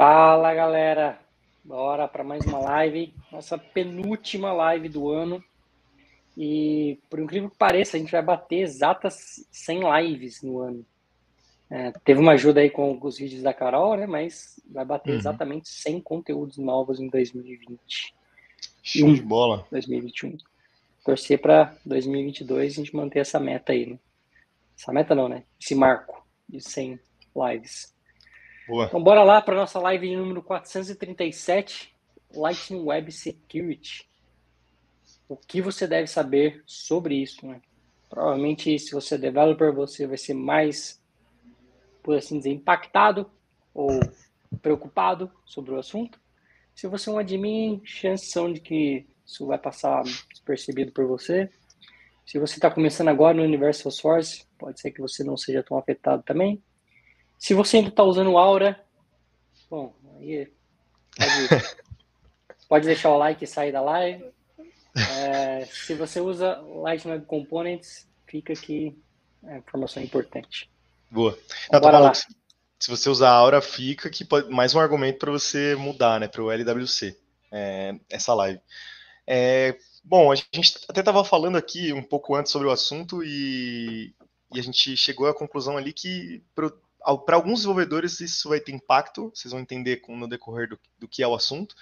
Fala galera, bora para mais uma live, nossa penúltima live do ano. E por incrível que pareça, a gente vai bater exatas 100 lives no ano. É, teve uma ajuda aí com os vídeos da Carol, né? Mas vai bater uhum. exatamente 100 conteúdos novos em 2020. Show de bola. 2021. Torcer para 2022 a gente manter essa meta aí, né? Essa meta não, né? Esse marco de 100 lives. Boa. Então, bora lá para nossa live número 437, Lightning Web Security. O que você deve saber sobre isso, né? Provavelmente, se você é developer, você vai ser mais, por assim dizer, impactado ou preocupado sobre o assunto. Se você é um admin, chances são de que isso vai passar despercebido por você. Se você está começando agora no universo Source, pode ser que você não seja tão afetado também. Se você ainda está usando Aura, bom, aí pode, pode, deixar o like e sair da live. É, se você usa Lightning Web Components, fica aqui a informação importante. Boa. Não, Bora lá. Se você usar Aura, fica que mais um argumento para você mudar, né, para o LWC, é, essa live. É, bom, a gente até estava falando aqui um pouco antes sobre o assunto e, e a gente chegou à conclusão ali que pro, para alguns desenvolvedores isso vai ter impacto, vocês vão entender no decorrer do, do que é o assunto.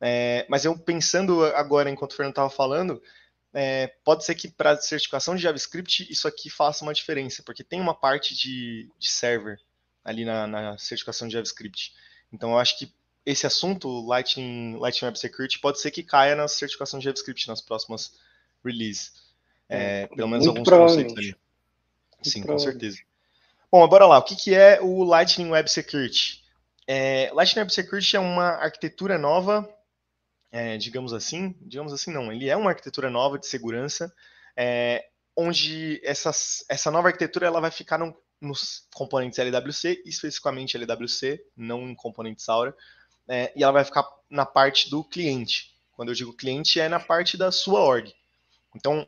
É, mas eu pensando agora, enquanto o Fernando estava falando, é, pode ser que para certificação de JavaScript isso aqui faça uma diferença, porque tem uma parte de, de server ali na, na, certificação de JavaScript. Então eu acho que esse assunto, Lightning, Lightning Web Security, pode ser que caia na certificação de JavaScript nas próximas releases. É, pelo menos Muito alguns conceitos ali. Sim, com certeza. Bom, bora lá. O que, que é o Lightning Web Security? É, Lightning Web Security é uma arquitetura nova, é, digamos assim, digamos assim não, ele é uma arquitetura nova de segurança, é, onde essas, essa nova arquitetura ela vai ficar no, nos componentes LWC, especificamente LWC, não em componentes Aura, é, e ela vai ficar na parte do cliente. Quando eu digo cliente, é na parte da sua org. Então,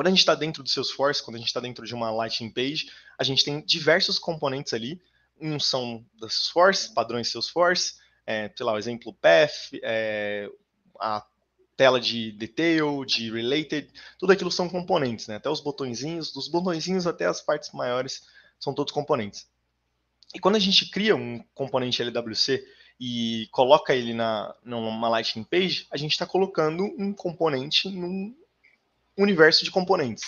quando a gente está dentro do Salesforce, quando a gente está dentro de uma Lightning Page, a gente tem diversos componentes ali. Um são da Salesforce, padrões Salesforce, é, sei lá, o exemplo Path, é, a tela de detail, de related, tudo aquilo são componentes, né? Até os botõezinhos, dos botõezinhos até as partes maiores, são todos componentes. E quando a gente cria um componente LWC e coloca ele na numa Lightning Page, a gente está colocando um componente num universo de componentes.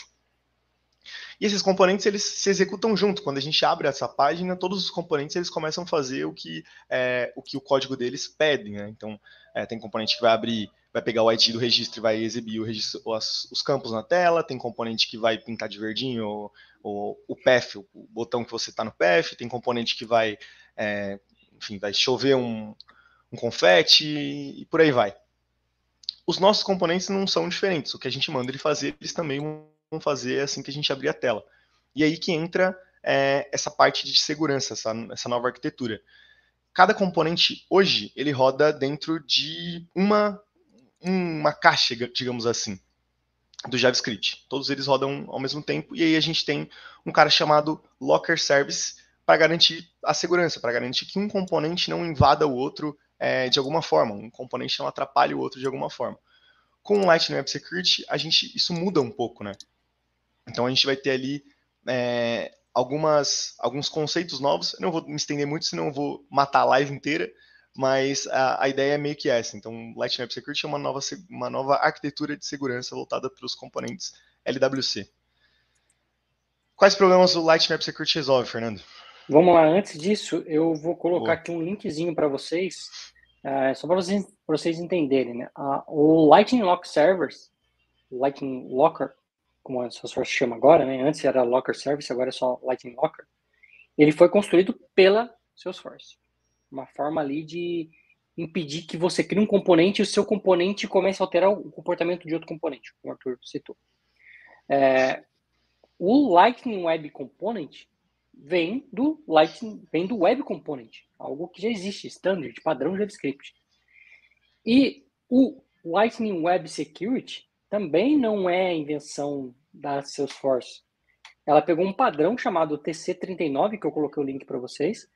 E esses componentes eles se executam junto. Quando a gente abre essa página, todos os componentes eles começam a fazer o que é, o que o código deles pede. Né? Então, é, tem componente que vai abrir, vai pegar o ID do registro e vai exibir o registro, os, os campos na tela. Tem componente que vai pintar de verdinho o, o, o path, o botão que você está no path. Tem componente que vai, é, enfim, vai chover um, um confete e por aí vai. Os nossos componentes não são diferentes. O que a gente manda ele fazer, eles também vão fazer assim que a gente abrir a tela. E aí que entra é, essa parte de segurança, essa, essa nova arquitetura. Cada componente hoje ele roda dentro de uma uma caixa, digamos assim, do JavaScript. Todos eles rodam ao mesmo tempo e aí a gente tem um cara chamado Locker Service para garantir a segurança, para garantir que um componente não invada o outro é, de alguma forma, um componente não atrapalhe o outro de alguma forma. Com o Lightning Web Security, a gente, isso muda um pouco, né? Então a gente vai ter ali é, algumas, alguns conceitos novos. Eu não vou me estender muito, senão eu vou matar a live inteira, mas a, a ideia é meio que essa. Então, Lightning Web Security é uma nova, uma nova arquitetura de segurança voltada para os componentes LWC. Quais problemas o Lightning Web Security resolve, Fernando? Vamos lá, antes disso, eu vou colocar Boa. aqui um linkzinho para vocês é, só para vocês, vocês entenderem, né? o Lightning Lock Servers, Lightning Locker, como a Salesforce chama agora, né? Antes era Locker Service, agora é só Lightning Locker. Ele foi construído pela Salesforce. Uma forma ali de impedir que você crie um componente e o seu componente comece a alterar o comportamento de outro componente, como o Arthur citou. É, o Lightning Web Component vem do Lightning, vem do Web Component, algo que já existe, standard, padrão JavaScript. E o Lightning Web Security também não é invenção da Salesforce. Ela pegou um padrão chamado TC39, que eu coloquei o link para vocês,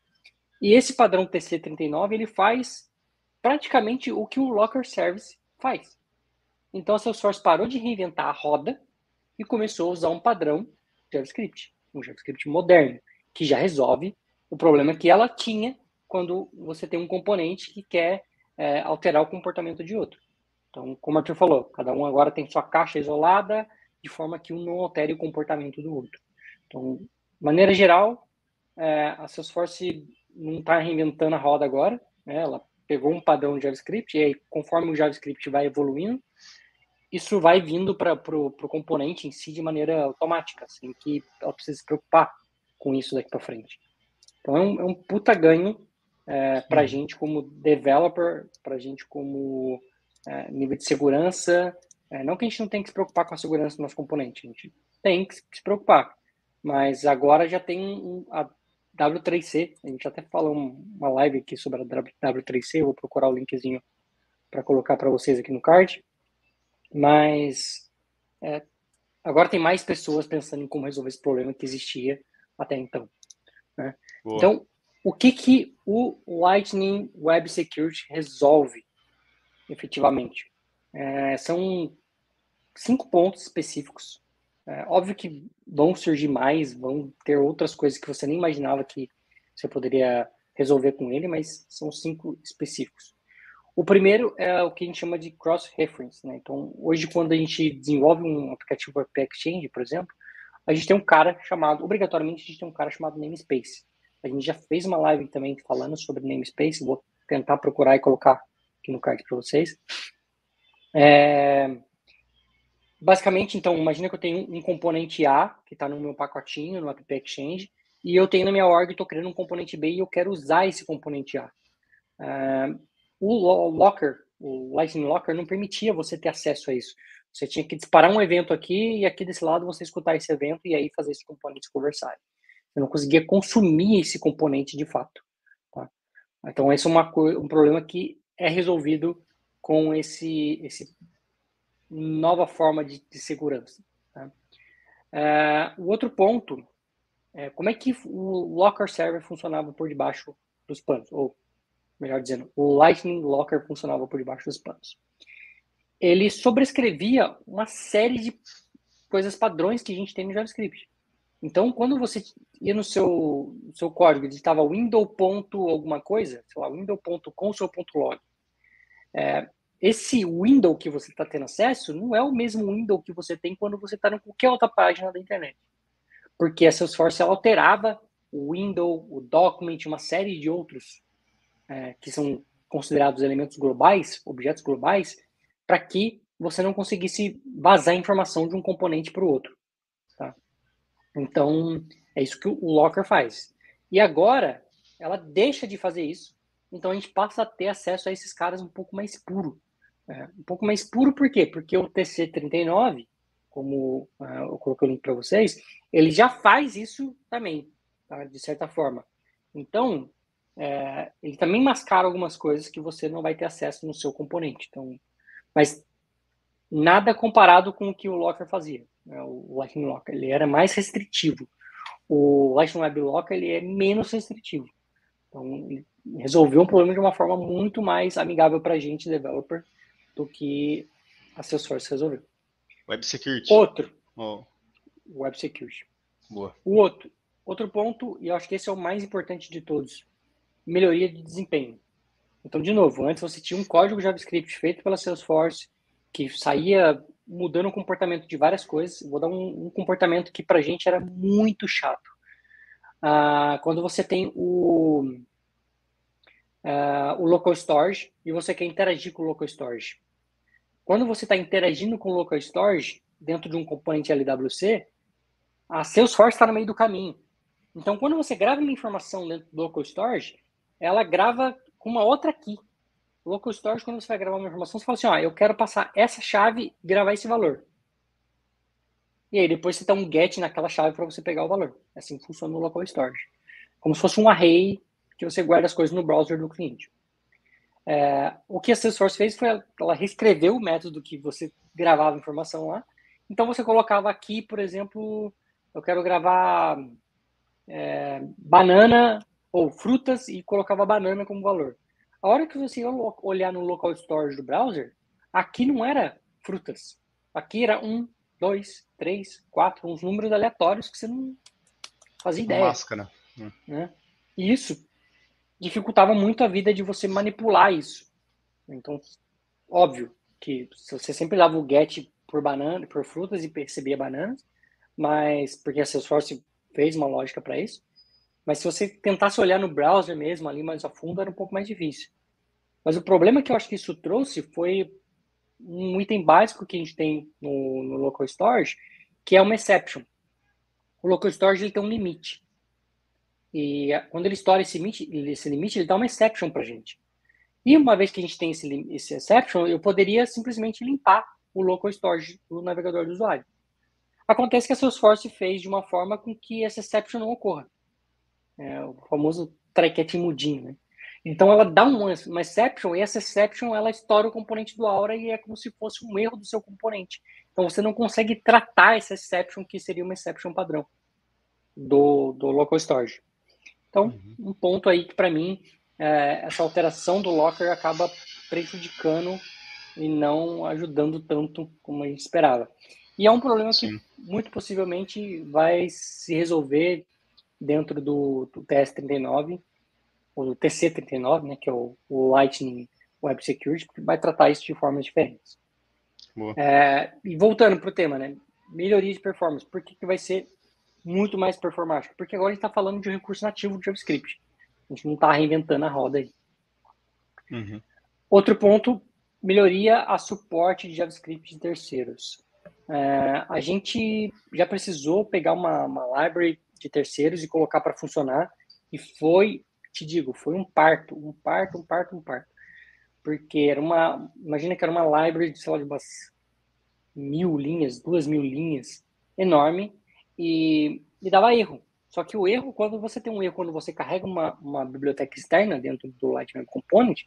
E esse padrão TC39 ele faz praticamente o que o Locker Service faz. Então a Salesforce parou de reinventar a roda e começou a usar um padrão JavaScript, um JavaScript moderno, que já resolve o problema que ela tinha quando você tem um componente que quer é, alterar o comportamento de outro. Então, como o Arthur falou, cada um agora tem sua caixa isolada, de forma que um não altere o comportamento do outro. Então, de maneira geral, é, a Salesforce não está reinventando a roda agora, né? ela pegou um padrão de JavaScript e aí, conforme o JavaScript vai evoluindo, isso vai vindo para o componente em si de maneira automática, sem que ela precise se preocupar com isso daqui para frente. Então é um, é um puta ganho é, para a gente como developer, para a gente como é, nível de segurança. É, não que a gente não tenha que se preocupar com a segurança do nosso componente, a gente tem que se preocupar. Mas agora já tem um, a W3C, a gente até falou uma live aqui sobre a W3C, eu vou procurar o linkzinho para colocar para vocês aqui no card. Mas é, agora tem mais pessoas pensando em como resolver esse problema que existia até então. Né? Então, o que, que o Lightning Web Security resolve efetivamente? É, são cinco pontos específicos. É, óbvio que vão surgir mais, vão ter outras coisas que você nem imaginava que você poderia resolver com ele, mas são cinco específicos. O primeiro é o que a gente chama de cross-reference. Né? Então, hoje, quando a gente desenvolve um aplicativo para Exchange, por exemplo, a gente tem um cara chamado, obrigatoriamente, a gente tem um cara chamado namespace. A gente já fez uma live também falando sobre namespace, vou tentar procurar e colocar aqui no card para vocês. É... Basicamente, então, imagina que eu tenho um componente A, que está no meu pacotinho, no App Exchange, e eu tenho na minha org, estou criando um componente B e eu quero usar esse componente A. É, o Locker, o Lightning Locker, não permitia você ter acesso a isso. Você tinha que disparar um evento aqui e aqui desse lado você escutar esse evento e aí fazer esses componentes conversarem. Você não conseguia consumir esse componente de fato. Tá? Então, esse é uma, um problema que é resolvido com esse, esse nova forma de, de segurança. Tá? É, o outro ponto é como é que o Locker Server funcionava por debaixo dos panos, ou melhor dizendo, o Lightning Locker funcionava por debaixo dos panos. Ele sobrescrevia uma série de coisas padrões que a gente tem no JavaScript. Então, quando você ia no seu, seu código digitava window ponto alguma coisa, sei lá, window.console.log, é, esse window que você está tendo acesso não é o mesmo window que você tem quando você está em qualquer outra página da internet. Porque a Salesforce alterava o window, o document, uma série de outros é, que são considerados elementos globais, objetos globais, para que você não conseguisse vazar informação de um componente para o outro. Então, é isso que o Locker faz. E agora, ela deixa de fazer isso, então a gente passa a ter acesso a esses caras um pouco mais puro. É, um pouco mais puro por quê? Porque o TC39, como uh, eu coloquei o link para vocês, ele já faz isso também, tá? de certa forma. Então, é, ele também mascara algumas coisas que você não vai ter acesso no seu componente. Então, mas nada comparado com o que o Locker fazia. Né? O Lightning Locker ele era mais restritivo. O Lightning Web Locker ele é menos restritivo. Então, ele resolveu um problema de uma forma muito mais amigável para a gente, developer, do que a Salesforce resolveu. Web Security. Outro. Oh. Web Security. Boa. O outro. Outro ponto, e eu acho que esse é o mais importante de todos melhoria de desempenho. Então, de novo, antes você tinha um código JavaScript feito pela Salesforce que saía mudando o comportamento de várias coisas. Vou dar um, um comportamento que para a gente era muito chato. Ah, quando você tem o, ah, o local storage e você quer interagir com o local storage. Quando você está interagindo com o local storage dentro de um componente LWC, a Salesforce está no meio do caminho. Então, quando você grava uma informação dentro do local storage, ela grava com uma outra key. Local storage, quando você vai gravar uma informação, você fala assim, ó, eu quero passar essa chave e gravar esse valor. E aí depois você dá um get naquela chave para você pegar o valor. É assim funciona o local storage. Como se fosse um array que você guarda as coisas no browser do cliente. É, o que a Salesforce fez foi ela reescreveu o método que você gravava a informação lá. Então você colocava aqui, por exemplo, eu quero gravar é, banana ou frutas e colocava banana como valor. A hora que você ia olhar no local storage do browser, aqui não era frutas. Aqui era um, dois, três, quatro, uns números aleatórios que você não fazia ideia. Máscara. Né? E isso dificultava muito a vida de você manipular isso. Então, óbvio que você sempre dava o get por banana, por frutas e percebia bananas, mas porque a Salesforce fez uma lógica para isso. Mas se você tentasse olhar no browser mesmo, ali mais a fundo, era um pouco mais difícil. Mas o problema que eu acho que isso trouxe foi um item básico que a gente tem no, no local storage, que é uma exception. O local storage ele tem um limite. E quando ele estoura esse limite, esse limite ele dá uma exception para a gente. E uma vez que a gente tem esse, esse exception, eu poderia simplesmente limpar o local storage do navegador do usuário. Acontece que a Salesforce fez de uma forma com que essa exception não ocorra é, o famoso traquete mudinho, né? Então ela dá uma, uma exception e essa exception ela estoura o componente do Aura e é como se fosse um erro do seu componente. Então você não consegue tratar essa exception que seria uma exception padrão do, do local storage. Então, uhum. um ponto aí que para mim é, essa alteração do locker acaba prejudicando e não ajudando tanto como a gente esperava. E é um problema Sim. que muito possivelmente vai se resolver dentro do, do TS39, do TC39, né, que é o, o Lightning Web Security, que vai tratar isso de formas diferentes. É, e voltando para o tema, né, melhoria de performance, por que, que vai ser muito mais performático? Porque agora a gente está falando de um recurso nativo de JavaScript. A gente não está reinventando a roda aí. Uhum. Outro ponto, melhoria a suporte de JavaScript de terceiros. É, a gente já precisou pegar uma, uma library de terceiros e colocar para funcionar. E foi, te digo, foi um parto, um parto, um parto, um parto. Porque era uma, imagina que era uma library de, sei lá, de umas mil linhas, duas mil linhas, enorme, e me dava erro. Só que o erro, quando você tem um erro, quando você carrega uma, uma biblioteca externa dentro do Lightning Component,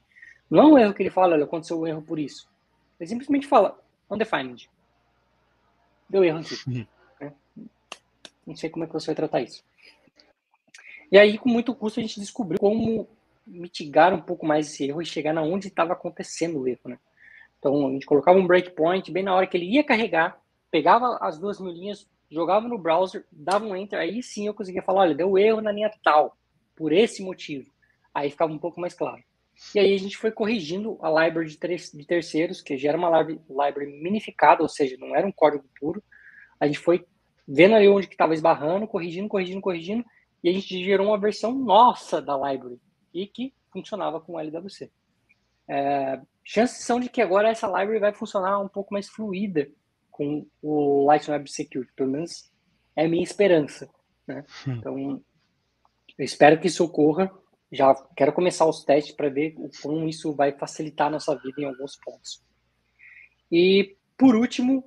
não é um erro que ele fala, olha, aconteceu um erro por isso. Ele simplesmente fala, undefined. Deu erro aqui. Não sei como é que você vai tratar isso. E aí, com muito custo, a gente descobriu como mitigar um pouco mais esse erro e chegar na onde estava acontecendo o erro, né? Então, a gente colocava um breakpoint bem na hora que ele ia carregar, pegava as duas mil linhas, jogava no browser, dava um enter, aí sim eu conseguia falar, olha, deu erro na linha tal, por esse motivo. Aí ficava um pouco mais claro. E aí a gente foi corrigindo a library de, terceiros, que já era uma library minificada, ou seja, não era um código puro. A gente foi vendo ali onde que estava esbarrando, corrigindo, corrigindo, corrigindo, e a gente gerou uma versão nossa da library e que funcionava com o LWC. É, chances são de que agora essa library vai funcionar um pouco mais fluida com o Lightning Web Security, pelo menos é a minha esperança. Né? Hum. Então, eu espero que isso ocorra. Já quero começar os testes para ver o como isso vai facilitar a nossa vida em alguns pontos. E, por último,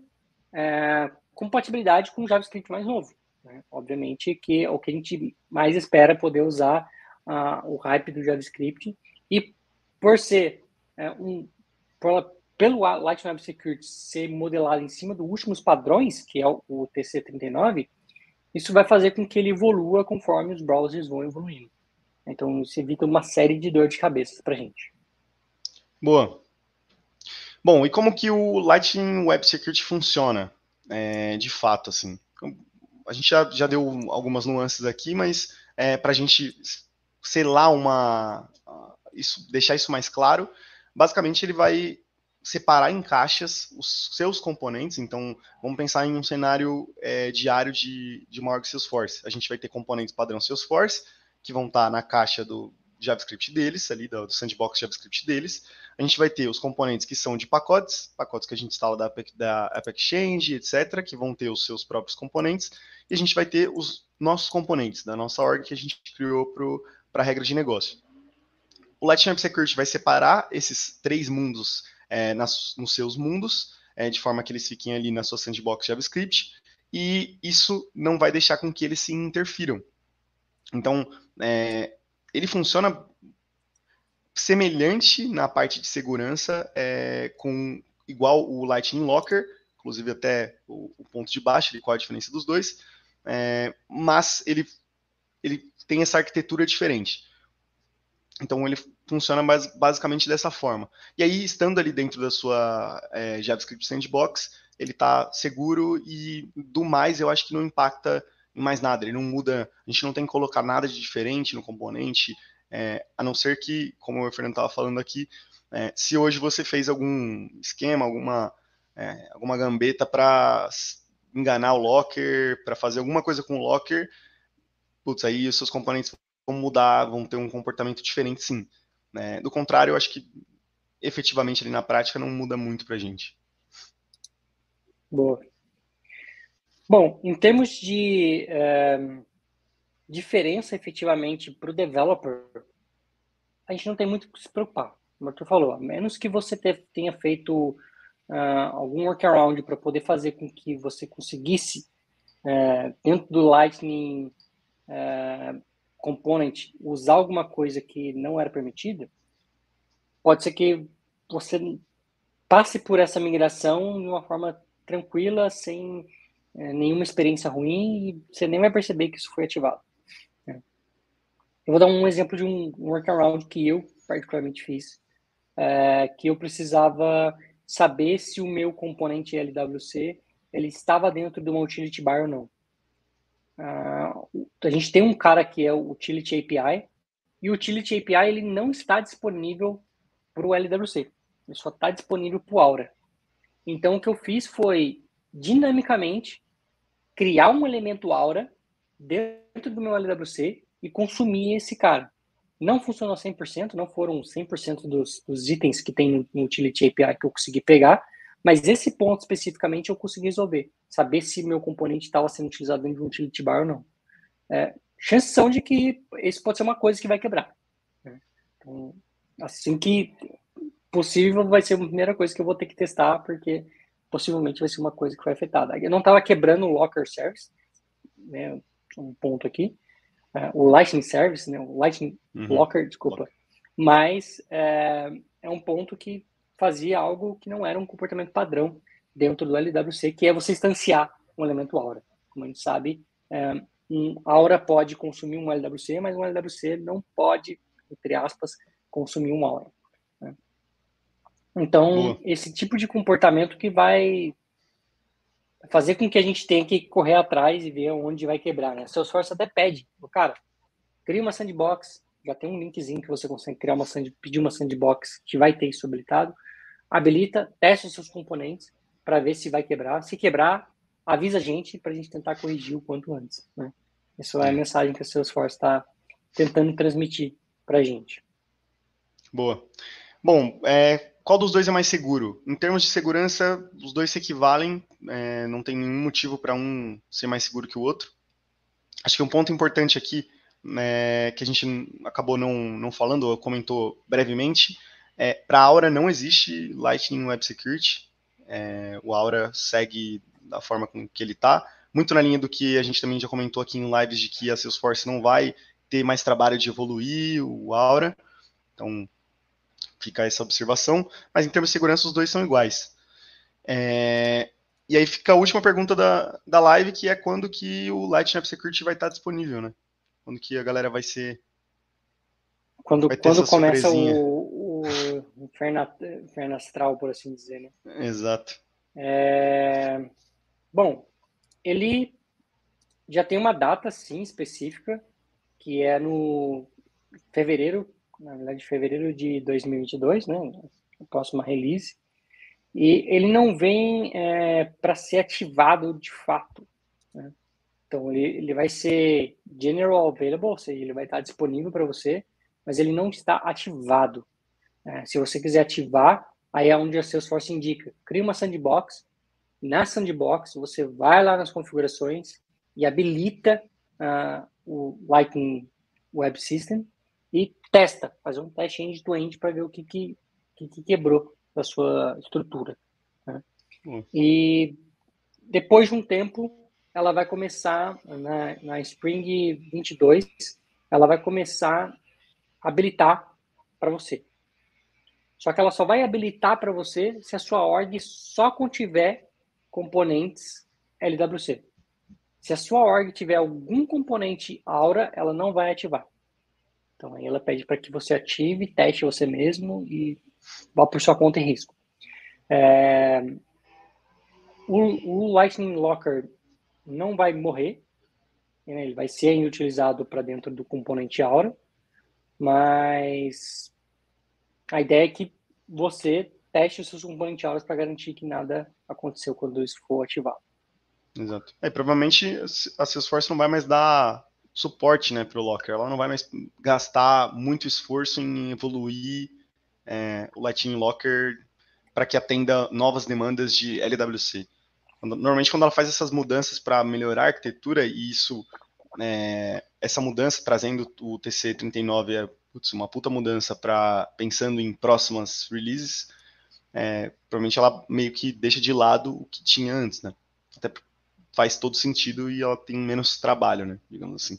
é, compatibilidade com o JavaScript mais novo. Né? Obviamente que é o que a gente mais espera poder usar uh, o hype do JavaScript e por ser é, um por, pelo Lightning Web Security ser modelado em cima dos últimos padrões, que é o, o TC39, isso vai fazer com que ele evolua conforme os browsers vão evoluindo. Então, isso evita uma série de dor de cabeça para a gente. Boa. Bom, e como que o Lightning Web Security funciona? é, de fato, assim. A gente já, já deu algumas nuances aqui, mas é, para a gente selar uma, isso, deixar isso mais claro, basicamente ele vai separar em caixas os seus componentes. Então, vamos pensar em um cenário é, diário de, de uma org Salesforce. A gente vai ter componentes padrão Salesforce, que vão estar na caixa do, JavaScript deles, ali do, do, sandbox JavaScript deles. A gente vai ter os componentes que são de pacotes, pacotes que a gente instala da, da App Exchange, etc., que vão ter os seus próprios componentes. E a gente vai ter os nossos componentes da nossa org que a gente criou para a regra de negócio. O Lightning Web Security vai separar esses três mundos é, nas, nos seus mundos, é, de forma que eles fiquem ali na sua sandbox JavaScript, e isso não vai deixar com que eles se interfiram. Então, é, ele funciona semelhante na parte de segurança, é, com igual o Lightning Locker, inclusive até o, o ponto de baixo, qual a diferença dos dois, é, mas ele, ele tem essa arquitetura diferente. Então ele funciona basicamente dessa forma. E aí, estando ali dentro da sua é, JavaScript Sandbox, ele está seguro e do mais eu acho que não impacta mais nada. Ele não muda, a gente não tem que colocar nada de diferente no componente, é, a não ser que, como o Fernando estava falando aqui, é, se hoje você fez algum esquema, alguma, é, alguma gambeta para enganar o locker, para fazer alguma coisa com o locker, putz, aí os seus componentes vão mudar, vão ter um comportamento diferente, sim. Né? Do contrário, eu acho que efetivamente ali na prática não muda muito para a gente. Boa. Bom, em termos de é, diferença efetivamente para o developer, a gente não tem muito o que se preocupar, como tu falou, a menos que você tenha feito uh, algum workaround para poder fazer com que você conseguisse, uh, dentro do Lightning uh, Component, usar alguma coisa que não era permitida, pode ser que você passe por essa migração de uma forma tranquila, sem é, nenhuma experiência ruim, e você nem vai perceber que isso foi ativado. É. Eu vou dar um exemplo de um workaround que eu particularmente fiz, é, que eu precisava saber se o meu componente LWC ele estava dentro de uma utility bar ou não. Uh, a gente tem um cara que é o Utility API, e o Utility API ele não está disponível para o LWC, ele só está disponível para o Aura. Então, o que eu fiz foi, dinamicamente, criar um elemento Aura dentro do meu LWC e consumir esse cara. Não funcionou 100%, não foram 100% dos, dos itens que tem no Utility API que eu consegui pegar, mas esse ponto especificamente eu consegui resolver. Saber se meu componente estava sendo utilizado dentro de um utility bar ou não. É, chances são de que isso pode ser uma coisa que vai quebrar. Né? Então, assim que possível vai ser a primeira coisa que eu vou ter que testar, porque possivelmente vai ser uma coisa que vai afetar. Eu não estava quebrando o Locker Service, né, um ponto aqui, uh, o Lightning Service, né, o Lightning uhum. Locker, desculpa, mas é, é um ponto que fazia algo que não era um comportamento padrão dentro do LWC, que é você instanciar um elemento Aura. Como a gente sabe, é, um Aura pode consumir um LWC, mas um LWC não pode, entre aspas, consumir um Aura. Então, Boa. esse tipo de comportamento que vai fazer com que a gente tenha que correr atrás e ver onde vai quebrar, né? Salesforce até pede, cara, cria uma sandbox, já tem um linkzinho que você consegue criar uma sand, pedir uma sandbox que vai ter isso habilitado, habilita, testa os seus componentes para ver se vai quebrar. Se quebrar, avisa a gente para a gente tentar corrigir o quanto antes, né? Essa é a mensagem que a Salesforce está tentando transmitir para a gente. Boa. Bom, é, qual dos dois é mais seguro? Em termos de segurança, os dois se equivalem, é, não tem nenhum motivo para um ser mais seguro que o outro. Acho que um ponto importante aqui, né, que a gente acabou não, não falando, ou comentou brevemente, é, para a Aura não existe Lightning Web Security, é, o Aura segue da forma com que ele está, muito na linha do que a gente também já comentou aqui em lives de que a Salesforce não vai ter mais trabalho de evoluir o Aura, então fica essa observação, mas em termos de segurança os dois são iguais. É, e aí fica a última pergunta da, da live, que é quando que o Lightning App Security vai estar disponível, né? Quando que a galera vai ser... Quando, quando começa o, o inferno, astral, por assim dizer, né? Exato. É, bom, ele já tem uma data, sim, específica, que é no fevereiro na verdade, fevereiro de 2022, né? A próxima release. E ele não vem é, para ser ativado de fato. Né? Então, ele, ele vai ser general available, ou seja, ele vai estar disponível para você, mas ele não está ativado. É, se você quiser ativar, aí é onde a Salesforce indica. Cria uma sandbox. Na sandbox, você vai lá nas configurações e habilita uh, o Lightning Web System e testa, fazer um teste end-to-end para ver o que, que, que, que, quebrou da sua estrutura. Né? E depois de um tempo, ela vai começar, na, na Spring 22, ela vai começar a habilitar para você. Só que ela só vai habilitar para você se a sua org só contiver componentes LWC. Se a sua org tiver algum componente Aura, ela não vai ativar. Então aí ela pede para que você ative, teste você mesmo e vá por sua conta em risco. É, o, o, Lightning Locker não vai morrer, né? ele vai ser utilizado para dentro do componente Aura, mas a ideia é que você teste os seus componentes Aura para garantir que nada aconteceu quando isso for ativado. Exato. É, provavelmente a Salesforce não vai mais dar suporte né, para o Locker. Ela não vai mais gastar muito esforço em evoluir é, o Lightning Locker para que atenda novas demandas de LWC. Normalmente, quando ela faz essas mudanças para melhorar a arquitetura, e isso, é, essa mudança trazendo o TC39 é putz, uma puta mudança para pensando em próximas releases, é, provavelmente ela meio que deixa de lado o que tinha antes, né? Faz todo sentido e ela tem menos trabalho, né? Digamos assim.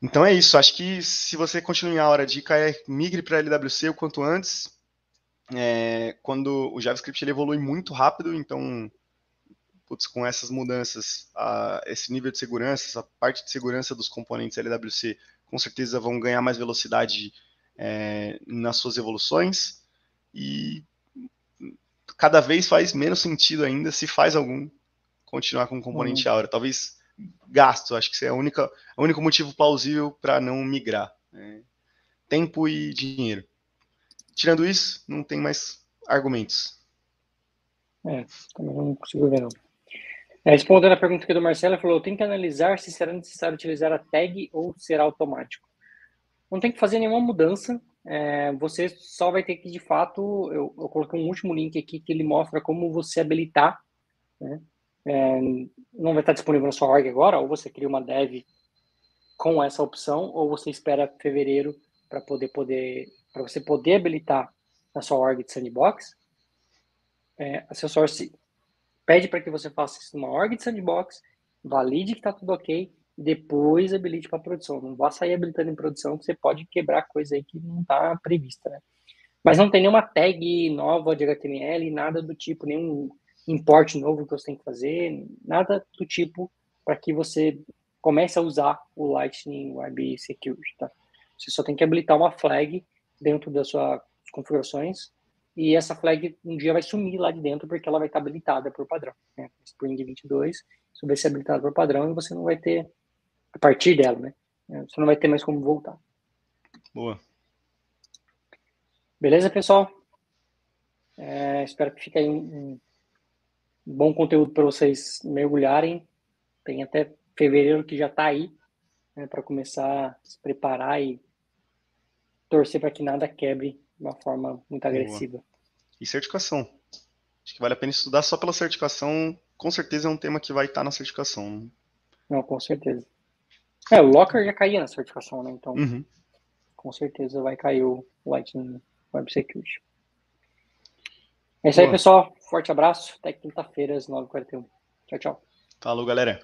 Então é isso. Acho que se você continuar a hora, dica é migre para LWC o quanto antes. É, quando o JavaScript ele evolui muito rápido, então putz, com essas mudanças, a, esse nível de segurança, essa parte de segurança dos componentes LWC, com certeza vão ganhar mais velocidade é, nas suas evoluções e cada vez faz menos sentido ainda, se faz algum, continuar com o componente uhum. Aura. Talvez gasto, acho que isso é a única, o único motivo plausível para não migrar. Né? Tempo e dinheiro. Tirando isso, não tem mais argumentos. É, também não consigo ver não. É, respondendo a pergunta aqui do Marcelo, ele falou, tem que analisar se será necessário utilizar a tag ou será automático. Não tem que fazer nenhuma mudança, é, você só vai ter que, de fato, eu, eu, coloquei um último link aqui que ele mostra como você habilitar né, é, não vai estar disponível na sua org agora, ou você cria uma dev com essa opção, ou você espera fevereiro para poder poder para você poder habilitar na sua org de sandbox. É, a Salesforce pede para que você faça isso numa org de sandbox, valide que está tudo ok, depois habilite para produção. Não vá sair habilitando em produção, que você pode quebrar coisa aí que não está prevista, né? Mas não tem nenhuma tag nova de HTML, nada do tipo, nenhum import novo que você tem que fazer, nada do tipo para que você comece a usar o Lightning Web Security, tá? Você só tem que habilitar uma flag dentro das suas configurações e essa flag um dia vai sumir lá de dentro porque ela vai estar habilitada por padrão. Né? Spring 22, isso vai ser habilitado por padrão e você não vai ter, a partir dela, né? Você não vai ter mais como voltar. Boa. Beleza, pessoal? É, espero que fique aí um, bom conteúdo para vocês mergulharem. Tem até fevereiro que já está aí, né, para começar a se preparar e torcer para que nada quebre de uma forma muito agressiva. E certificação. Acho que vale a pena estudar só pela certificação. Com certeza é um tema que vai estar tá na certificação. Não, com certeza. É, o Locker já caía na certificação, né? Então, uhum. com certeza vai cair o Lightning Web Security. É isso aí, pessoal. Forte abraço. Até quinta-feira, às 9h41. Tchau, tchau. Falou, galera.